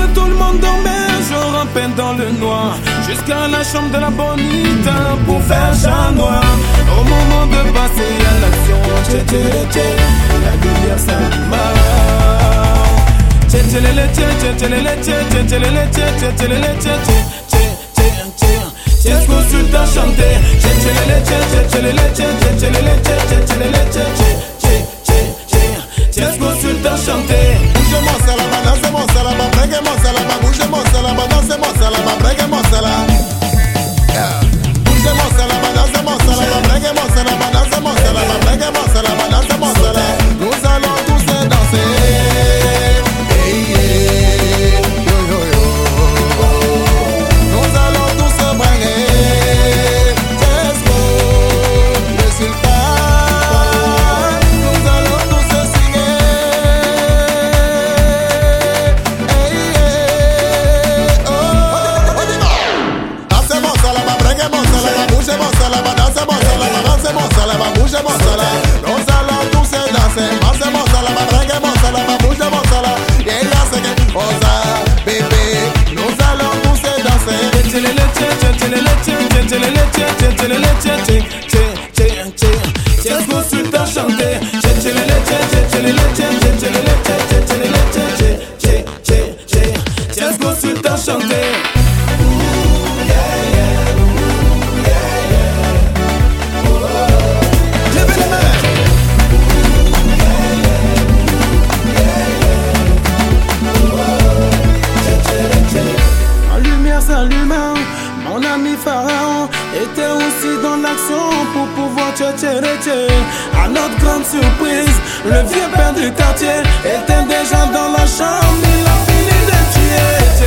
monde dormait, je rampais dans le noir Jusqu'à la chambre de la bonita pour faire chat Au moment de passer à l'action, tché tché tché La lumière s'alluma Tché tché lé tché tché tché lé tché tché tché lé tché tché tché tché tché tché tché tché Tché consultant chanté Tché tché lé tché tché tché lé tché tché tché lé tché tché tché tché tché tché lé tché tché pour pouvoir tchétcher À notre grande surprise, le vieux père du quartier était déjà dans la chambre, il a fini de tuer. Tché